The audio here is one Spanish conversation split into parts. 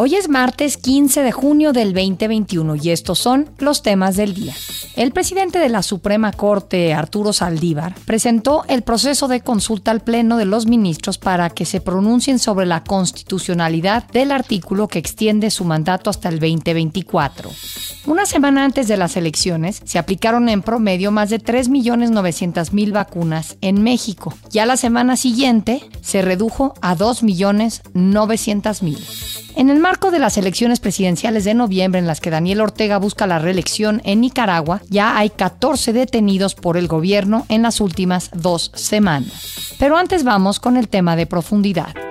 Hoy es martes 15 de junio del 2021 y estos son los temas del día. El presidente de la Suprema Corte, Arturo Saldívar, presentó el proceso de consulta al Pleno de los Ministros para que se pronuncien sobre la constitucionalidad del artículo que extiende su mandato hasta el 2024. Una semana antes de las elecciones, se aplicaron en promedio más de 3.900.000 vacunas en México. Ya la semana siguiente se redujo a 2.900.000. En el marco de las elecciones presidenciales de noviembre en las que Daniel Ortega busca la reelección en Nicaragua, ya hay 14 detenidos por el gobierno en las últimas dos semanas. Pero antes vamos con el tema de profundidad.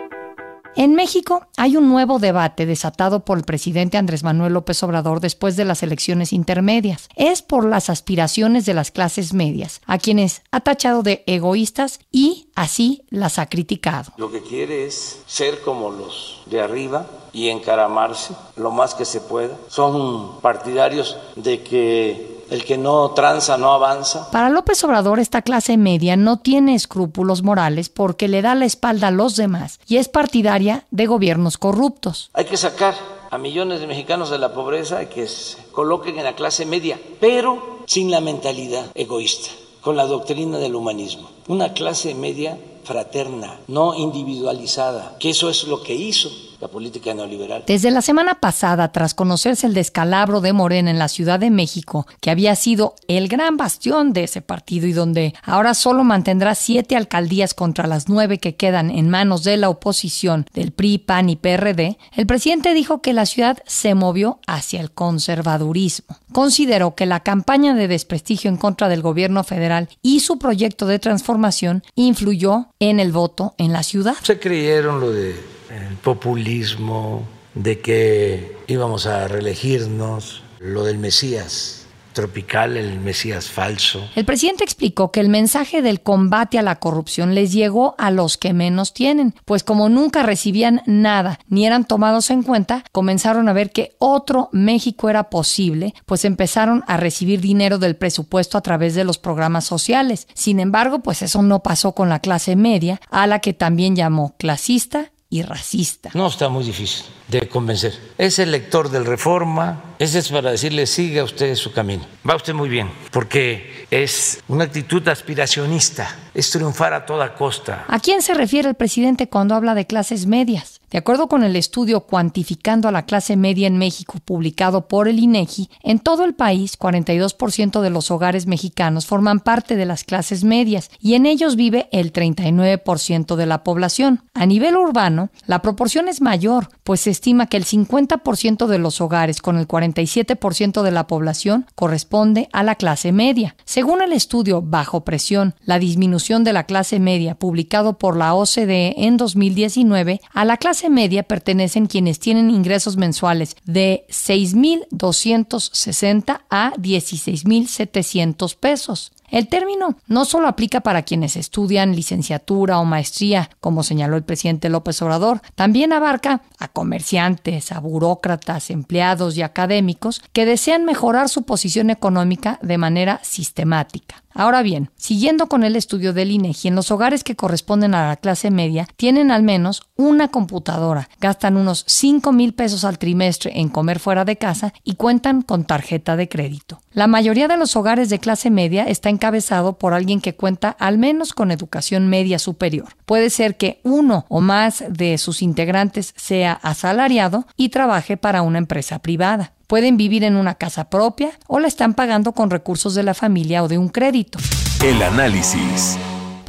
En México hay un nuevo debate desatado por el presidente Andrés Manuel López Obrador después de las elecciones intermedias. Es por las aspiraciones de las clases medias, a quienes ha tachado de egoístas y así las ha criticado. Lo que quiere es ser como los de arriba y encaramarse lo más que se pueda. Son partidarios de que el que no tranza no avanza. Para López Obrador, esta clase media no tiene escrúpulos morales porque le da la espalda a los demás y es partidaria de gobiernos corruptos. Hay que sacar a millones de mexicanos de la pobreza y que se coloquen en la clase media, pero sin la mentalidad egoísta, con la doctrina del humanismo. Una clase media fraterna, no individualizada, que eso es lo que hizo la política neoliberal. Desde la semana pasada, tras conocerse el descalabro de Morena en la Ciudad de México, que había sido el gran bastión de ese partido y donde ahora solo mantendrá siete alcaldías contra las nueve que quedan en manos de la oposición del PRI, PAN y PRD, el presidente dijo que la ciudad se movió hacia el conservadurismo. Consideró que la campaña de desprestigio en contra del gobierno federal y su proyecto de transformación influyó en el voto en la ciudad. Se creyeron lo de el populismo, de que íbamos a reelegirnos, lo del Mesías tropical, el Mesías falso. El presidente explicó que el mensaje del combate a la corrupción les llegó a los que menos tienen, pues como nunca recibían nada ni eran tomados en cuenta, comenzaron a ver que otro México era posible, pues empezaron a recibir dinero del presupuesto a través de los programas sociales. Sin embargo, pues eso no pasó con la clase media, a la que también llamó clasista y racista. No está muy difícil de convencer. Es el lector del Reforma, ese es para decirle siga usted su camino. Va usted muy bien, porque es una actitud aspiracionista, es triunfar a toda costa. ¿A quién se refiere el presidente cuando habla de clases medias? De acuerdo con el estudio Cuantificando a la clase media en México publicado por el INEGI, en todo el país 42% de los hogares mexicanos forman parte de las clases medias y en ellos vive el 39% de la población. A nivel urbano, la proporción es mayor, pues se estima que el 50% de los hogares con el 47% de la población corresponde a la clase media. Según el estudio Bajo presión, la disminución de la clase media publicado por la OCDE en 2019, a la clase media pertenecen quienes tienen ingresos mensuales de 6.260 a 16.700 pesos. El término no solo aplica para quienes estudian licenciatura o maestría, como señaló el presidente López Obrador, también abarca a comerciantes, a burócratas, empleados y académicos que desean mejorar su posición económica de manera sistemática. Ahora bien, siguiendo con el estudio del INEGI, en los hogares que corresponden a la clase media tienen al menos una computadora, gastan unos 5 mil pesos al trimestre en comer fuera de casa y cuentan con tarjeta de crédito. La mayoría de los hogares de clase media está encabezado por alguien que cuenta al menos con educación media superior. Puede ser que uno o más de sus integrantes sea asalariado y trabaje para una empresa privada pueden vivir en una casa propia o la están pagando con recursos de la familia o de un crédito. El análisis.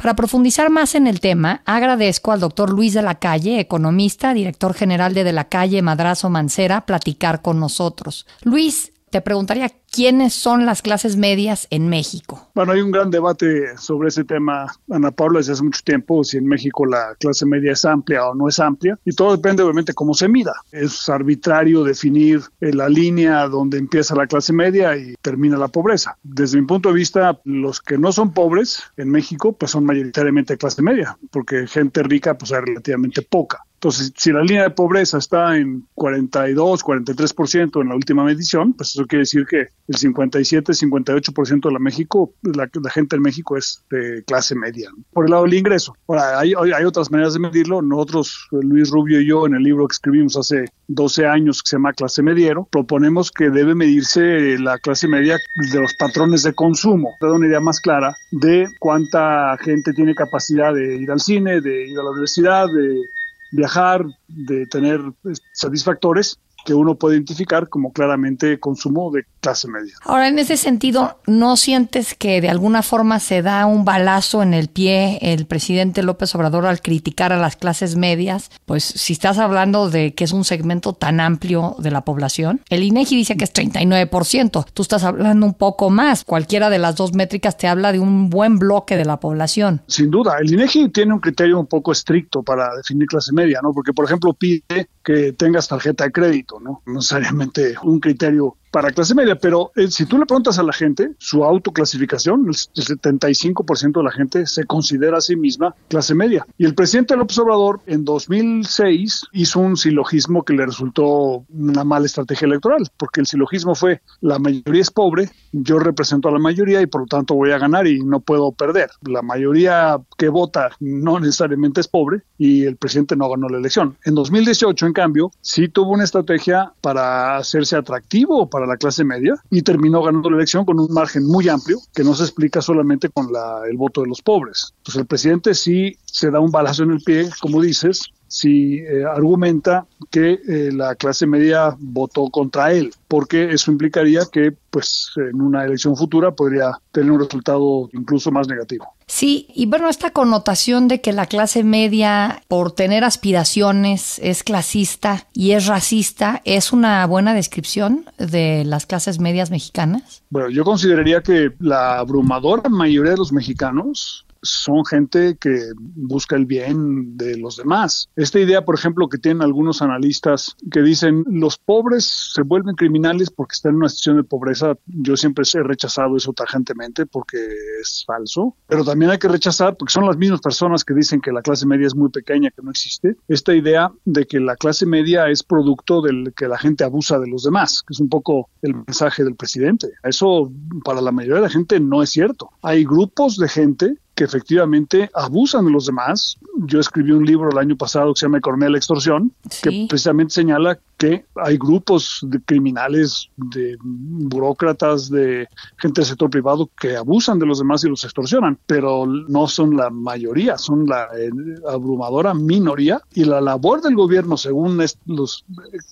Para profundizar más en el tema, agradezco al doctor Luis de la Calle, economista, director general de De la Calle Madrazo Mancera, platicar con nosotros. Luis, Te preguntaría, ¿quiénes son las clases medias en México? Bueno, hay un gran debate sobre ese tema, Ana Paula, desde hace mucho tiempo, si en México la clase media es amplia o no es amplia, y todo depende obviamente cómo se mida. Es arbitrario definir eh, la línea donde empieza la clase media y termina la pobreza. Desde mi punto de vista, los que no son pobres en México, pues son mayoritariamente clase media, porque gente rica pues hay relativamente poca. Entonces, si la línea de pobreza está en 42, 43% en la última medición, pues eso quiere decir que el 57, 58% de la México, la, gente en México es de clase media. Por el lado del ingreso. Ahora, hay, otras maneras de medirlo. Nosotros, Luis Rubio y yo, en el libro que escribimos hace 12 años que se llama Clase Mediero, proponemos que debe medirse la clase media de los patrones de consumo. Da una idea más clara de cuánta gente tiene capacidad de ir al cine, de ir a la universidad, de viajar, de tener pues, satisfactores que uno puede identificar como claramente consumo de clase media. Ahora, en ese sentido, ¿no sientes que de alguna forma se da un balazo en el pie el presidente López Obrador al criticar a las clases medias? Pues si estás hablando de que es un segmento tan amplio de la población, el INEGI dice que es 39%, tú estás hablando un poco más, cualquiera de las dos métricas te habla de un buen bloque de la población. Sin duda, el INEGI tiene un criterio un poco estricto para definir clase media, ¿no? Porque, por ejemplo, pide que tengas tarjeta de crédito, ¿no? No necesariamente un criterio para clase media, pero eh, si tú le preguntas a la gente su autoclasificación, el 75% de la gente se considera a sí misma clase media. Y el presidente López Obrador en 2006 hizo un silogismo que le resultó una mala estrategia electoral, porque el silogismo fue la mayoría es pobre, yo represento a la mayoría y por lo tanto voy a ganar y no puedo perder. La mayoría que vota no necesariamente es pobre y el presidente no ganó la elección. En 2018, en cambio, sí tuvo una estrategia para hacerse atractivo, para la clase media y terminó ganando la elección con un margen muy amplio que no se explica solamente con el voto de los pobres. Entonces el presidente sí se da un balazo en el pie, como dices, si eh, argumenta que eh, la clase media votó contra él, porque eso implicaría que pues en una elección futura podría tener un resultado incluso más negativo. Sí, y bueno, esta connotación de que la clase media, por tener aspiraciones, es clasista y es racista, ¿es una buena descripción de las clases medias mexicanas? Bueno, yo consideraría que la abrumadora mayoría de los mexicanos son gente que busca el bien de los demás. Esta idea, por ejemplo, que tienen algunos analistas que dicen los pobres se vuelven criminales porque están en una situación de pobreza, yo siempre he rechazado eso tajantemente porque es falso, pero también hay que rechazar porque son las mismas personas que dicen que la clase media es muy pequeña, que no existe, esta idea de que la clase media es producto del que la gente abusa de los demás, que es un poco el mensaje del presidente. Eso para la mayoría de la gente no es cierto. Hay grupos de gente que efectivamente abusan de los demás. Yo escribí un libro el año pasado que se llama de la Extorsión, que precisamente señala que hay grupos de criminales, de burócratas, de gente del sector privado que abusan de los demás y los extorsionan, pero no son la mayoría, son la eh, abrumadora minoría y la labor del gobierno, según los,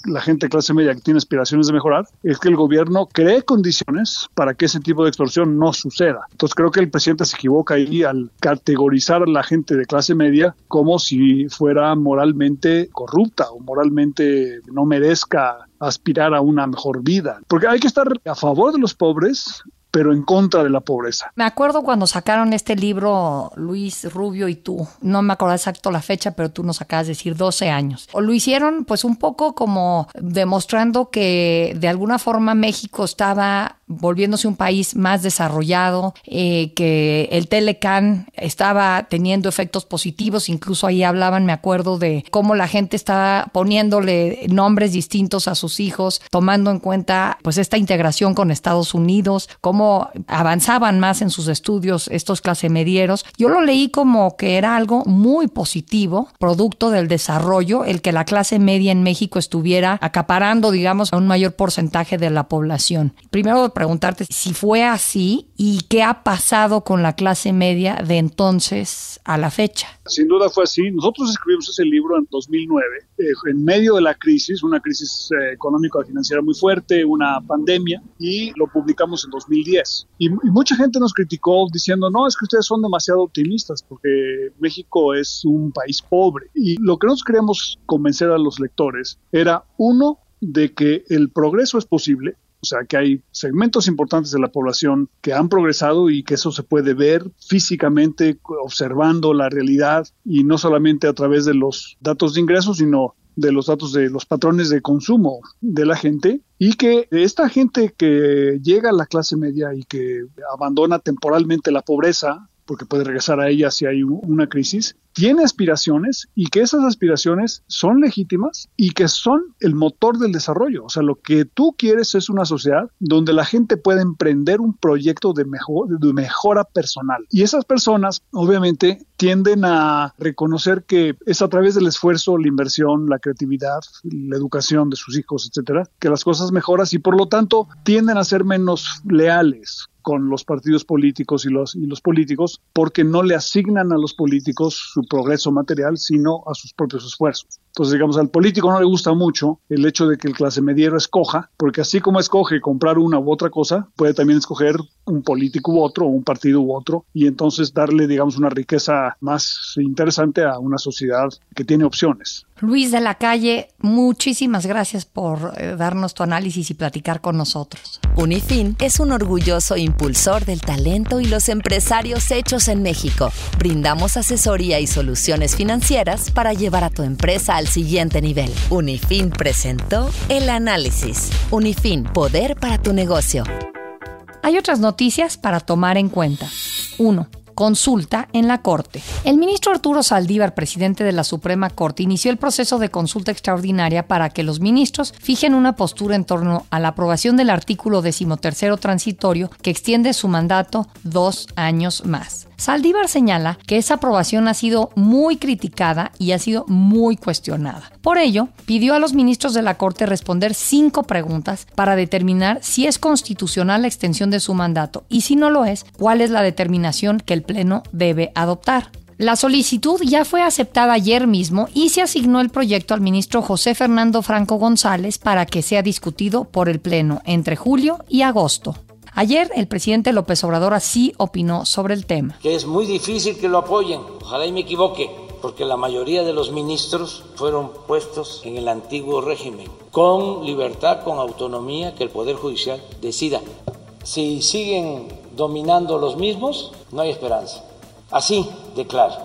la gente de clase media que tiene aspiraciones de mejorar, es que el gobierno cree condiciones para que ese tipo de extorsión no suceda. Entonces creo que el presidente se equivoca ahí al categorizar a la gente de clase media como si fuera moralmente corrupta o moralmente no me merezca aspirar a una mejor vida. Porque hay que estar a favor de los pobres, pero en contra de la pobreza. Me acuerdo cuando sacaron este libro Luis Rubio y tú, no me acuerdo exacto la fecha, pero tú nos acabas de decir 12 años. Lo hicieron pues un poco como demostrando que de alguna forma México estaba volviéndose un país más desarrollado, eh, que el Telecan estaba teniendo efectos positivos, incluso ahí hablaban, me acuerdo, de cómo la gente estaba poniéndole nombres distintos a sus hijos, tomando en cuenta pues esta integración con Estados Unidos, cómo avanzaban más en sus estudios estos clase medieros. Yo lo leí como que era algo muy positivo, producto del desarrollo, el que la clase media en México estuviera acaparando, digamos, a un mayor porcentaje de la población. Primero preguntarte si fue así y qué ha pasado con la clase media de entonces a la fecha. Sin duda fue así. Nosotros escribimos ese libro en 2009, eh, en medio de la crisis, una crisis eh, económica y financiera muy fuerte, una pandemia, y lo publicamos en 2010. Y, y, mucha gente nos criticó diciendo, no, es que ustedes son demasiado optimistas porque México es un país pobre. Y lo que nosotros queríamos convencer a los lectores era, uno, de que el progreso es posible, O sea, que hay segmentos importantes de la población que han progresado y que eso se puede ver físicamente observando la realidad y no solamente a través de los datos de ingresos, sino de los datos de los patrones de consumo de la gente y que esta gente que llega a la clase media y que abandona temporalmente la pobreza, porque puede regresar a ella si hay una crisis, tiene aspiraciones y que esas aspiraciones son legítimas y que son el motor del desarrollo. O sea, lo que tú quieres es una sociedad donde la gente pueda emprender un proyecto de, mejor, de mejora personal. Y esas personas, obviamente, tienden a reconocer que es a través del esfuerzo, la inversión, la creatividad, la educación de sus hijos, etcétera, que las cosas mejoran y por lo tanto tienden a ser menos leales con los partidos políticos y los, y los políticos porque no le asignan a los políticos su progreso material, sino a sus propios esfuerzos. Entonces, digamos, al político no le gusta mucho el hecho de que el clase mediero escoja, porque así como escoge comprar una u otra cosa, puede también escoger un político u otro, un partido u otro, y entonces darle, digamos, una riqueza más interesante a una sociedad que tiene opciones. Luis de la Calle, muchísimas gracias por eh, darnos tu análisis y platicar con nosotros. Unifin es un orgulloso impulsor del talento y los empresarios hechos en México. Brindamos asesoría y soluciones financieras para llevar a tu empresa al siguiente nivel. Unifin presentó el análisis. Unifin, poder para tu negocio. Hay otras noticias para tomar en cuenta. 1 consulta en la Corte. El ministro Arturo Saldívar, presidente de la Suprema Corte, inició el proceso de consulta extraordinaria para que los ministros fijen una postura en torno a la aprobación del artículo decimotercero transitorio que extiende su mandato dos años más. Saldívar señala que esa aprobación ha sido muy criticada y ha sido muy cuestionada. Por ello, pidió a los ministros de la Corte responder cinco preguntas para determinar si es constitucional la extensión de su mandato y si no lo es, cuál es la determinación que el Pleno debe adoptar. La solicitud ya fue aceptada ayer mismo y se asignó el proyecto al ministro José Fernando Franco González para que sea discutido por el Pleno entre julio y agosto. Ayer el presidente López Obrador así opinó sobre el tema. Que es muy difícil que lo apoyen, ojalá y me equivoque, porque la mayoría de los ministros fueron puestos en el antiguo régimen, con libertad, con autonomía, que el Poder Judicial decida. Si siguen dominando los mismos, no hay esperanza. Así declaro.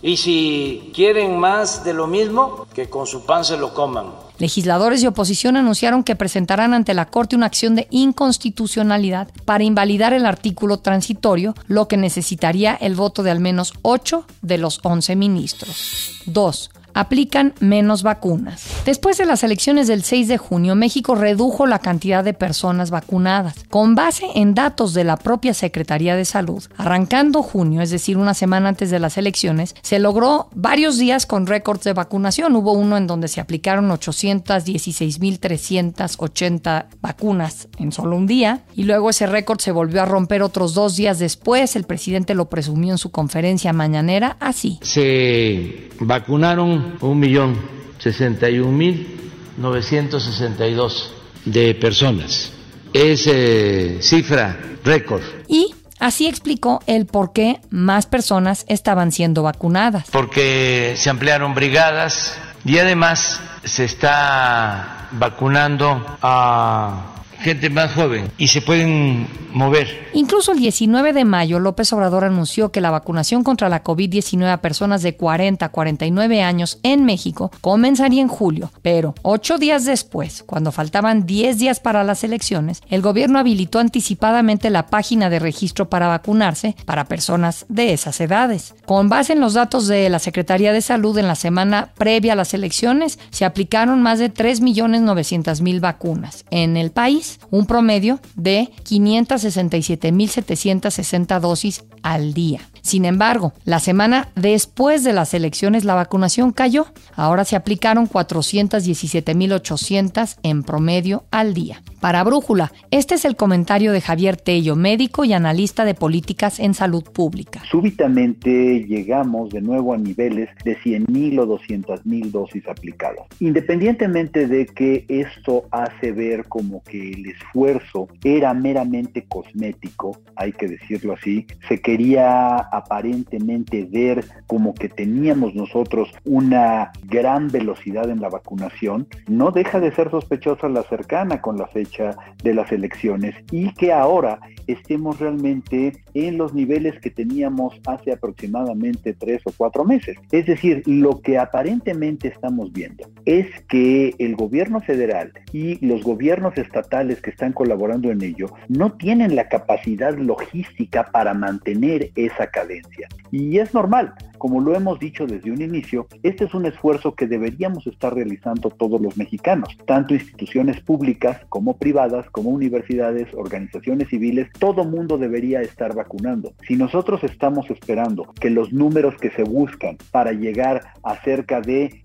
Y si quieren más de lo mismo, que con su pan se lo coman. Legisladores de oposición anunciaron que presentarán ante la Corte una acción de inconstitucionalidad para invalidar el artículo transitorio, lo que necesitaría el voto de al menos 8 de los 11 ministros. 2 aplican menos vacunas. Después de las elecciones del 6 de junio, México redujo la cantidad de personas vacunadas. Con base en datos de la propia Secretaría de Salud, arrancando junio, es decir, una semana antes de las elecciones, se logró varios días con récords de vacunación. Hubo uno en donde se aplicaron 816.380 vacunas en solo un día y luego ese récord se volvió a romper otros dos días después. El presidente lo presumió en su conferencia mañanera así. Se vacunaron un millón sesenta y un mil novecientos sesenta y dos de personas. Es eh, cifra récord. Y así explicó el por qué más personas estaban siendo vacunadas. Porque se ampliaron brigadas y además se está vacunando a gente más joven y se pueden mover. Incluso el 19 de mayo, López Obrador anunció que la vacunación contra la COVID-19 a personas de 40 a 49 años en México comenzaría en julio, pero ocho días después, cuando faltaban 10 días para las elecciones, el gobierno habilitó anticipadamente la página de registro para vacunarse para personas de esas edades. Con base en los datos de la Secretaría de Salud en la semana previa a las elecciones, se aplicaron más de 3.900.000 vacunas en el país un promedio de 567.760 dosis al día. Sin embargo, la semana después de las elecciones la vacunación cayó. Ahora se aplicaron 417.800 en promedio al día. Para Brújula, este es el comentario de Javier Tello, médico y analista de políticas en salud pública. Súbitamente llegamos de nuevo a niveles de 100.000 o 200.000 dosis aplicadas. Independientemente de que esto hace ver como que el esfuerzo era meramente cosmético, hay que decirlo así, se quería aparentemente ver como que teníamos nosotros una gran velocidad en la vacunación, no deja de ser sospechosa la cercana con la fecha de las elecciones y que ahora estemos realmente en los niveles que teníamos hace aproximadamente tres o cuatro meses. Es decir, lo que aparentemente estamos viendo es que el gobierno federal y los gobiernos estatales que están colaborando en ello no tienen la capacidad logística para mantener esa cadencia. Y es normal, como lo hemos dicho desde un inicio, este es un esfuerzo que deberíamos estar realizando todos los mexicanos, tanto instituciones públicas como privadas, como universidades, organizaciones civiles, todo mundo debería estar vacunando. Si nosotros estamos esperando que los números que se buscan para llegar a cerca de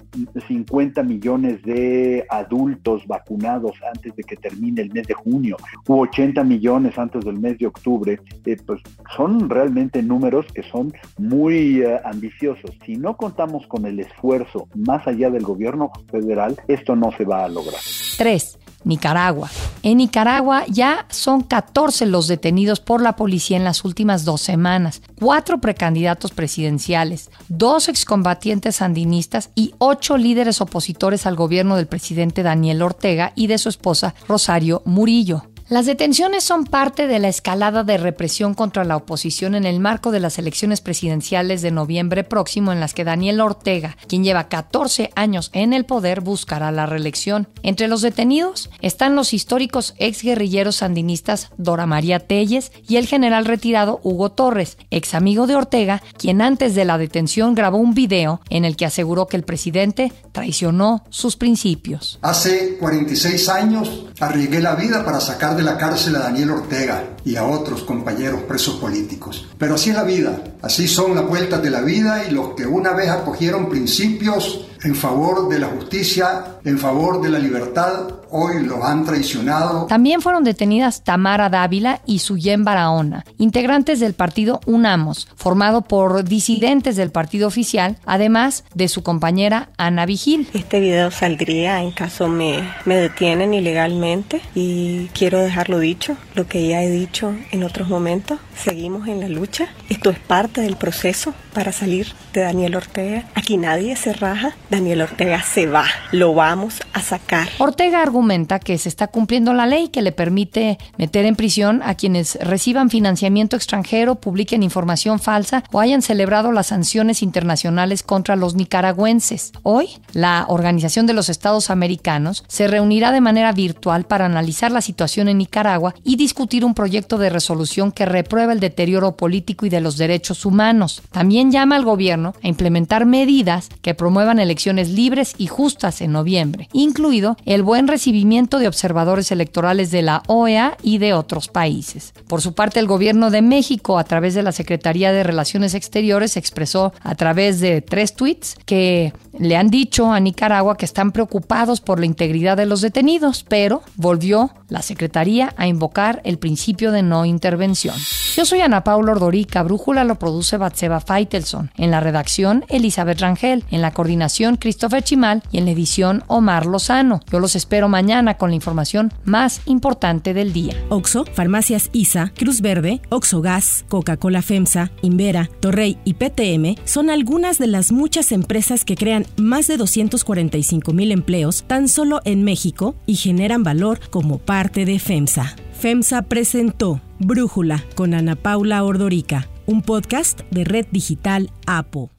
50 millones de adultos vacunados antes de que termine el mes de junio u 80 millones antes del mes de octubre, eh, pues son realmente números que son muy eh, ambiciosos. Si no contamos con el esfuerzo más allá del gobierno federal, esto no se va a lograr. 3. Nicaragua. En Nicaragua ya son 14 los detenidos por la policía en las últimas dos semanas, cuatro precandidatos presidenciales, dos excombatientes sandinistas y ocho líderes opositores al gobierno del presidente Daniel Ortega y de su esposa Rosario Murillo. Las detenciones son parte de la escalada de represión contra la oposición en el marco de las elecciones presidenciales de noviembre próximo en las que Daniel Ortega, quien lleva 14 años en el poder, buscará la reelección. Entre los detenidos están los históricos exguerrilleros sandinistas Dora María Telles y el general retirado Hugo Torres, ex amigo de Ortega, quien antes de la detención grabó un video en el que aseguró que el presidente traicionó sus principios. Hace 46 años arriesgué la vida para sacar de la cárcel a Daniel Ortega y a otros compañeros presos políticos. Pero así es la vida, así son las vueltas de la vida y los que una vez acogieron principios en favor de la justicia, en favor de la libertad, hoy los han traicionado. También fueron detenidas Tamara Dávila y Suyen Barahona, integrantes del partido UNAMOS, formado por disidentes del partido oficial, además de su compañera Ana Vigil. Este video saldría en caso me, me detienen ilegalmente y quiero dejarlo dicho, lo que ya he dicho en otros momentos, seguimos en la lucha, esto es parte del proceso para salir de Daniel Ortega, aquí nadie se raja, Daniel Ortega se va, lo vamos a sacar. Ortega argumenta que se está cumpliendo la ley que le permite meter en prisión a quienes reciban financiamiento extranjero, publiquen información falsa o hayan celebrado las sanciones internacionales contra los nicaragüenses. Hoy, la Organización de los Estados Americanos se reunirá de manera virtual para analizar la situación en Nicaragua y discutir un proyecto de resolución que reprueba el deterioro político y de los derechos humanos. También llama al gobierno a implementar medidas que promuevan elecciones libres y justas en noviembre, incluido el buen recibimiento de observadores electorales de la OEA y de otros países. Por su parte, el gobierno de México, a través de la Secretaría de Relaciones Exteriores, expresó a través de tres tweets que le han dicho a Nicaragua que están preocupados por la integridad de los detenidos, pero volvió la Secretaría a invocar el principio de no intervención. Yo soy Ana Paula Ordorica, Brújula lo produce Batseba En la redacción Elizabeth Rangel, en la coordinación Christopher Chimal y en la edición Omar Lozano. Yo los espero mañana con la información más importante del día. Oxo, Farmacias ISA, Cruz Verde, Oxo Gas, Coca-Cola FEMSA, Invera, Torrey y PTM son algunas de las muchas empresas que crean más de 245 mil empleos tan solo en México y generan valor como parte de FEMSA. FEMSA presentó Brújula con Ana Paula Ordorica, un podcast de Red Digital APO.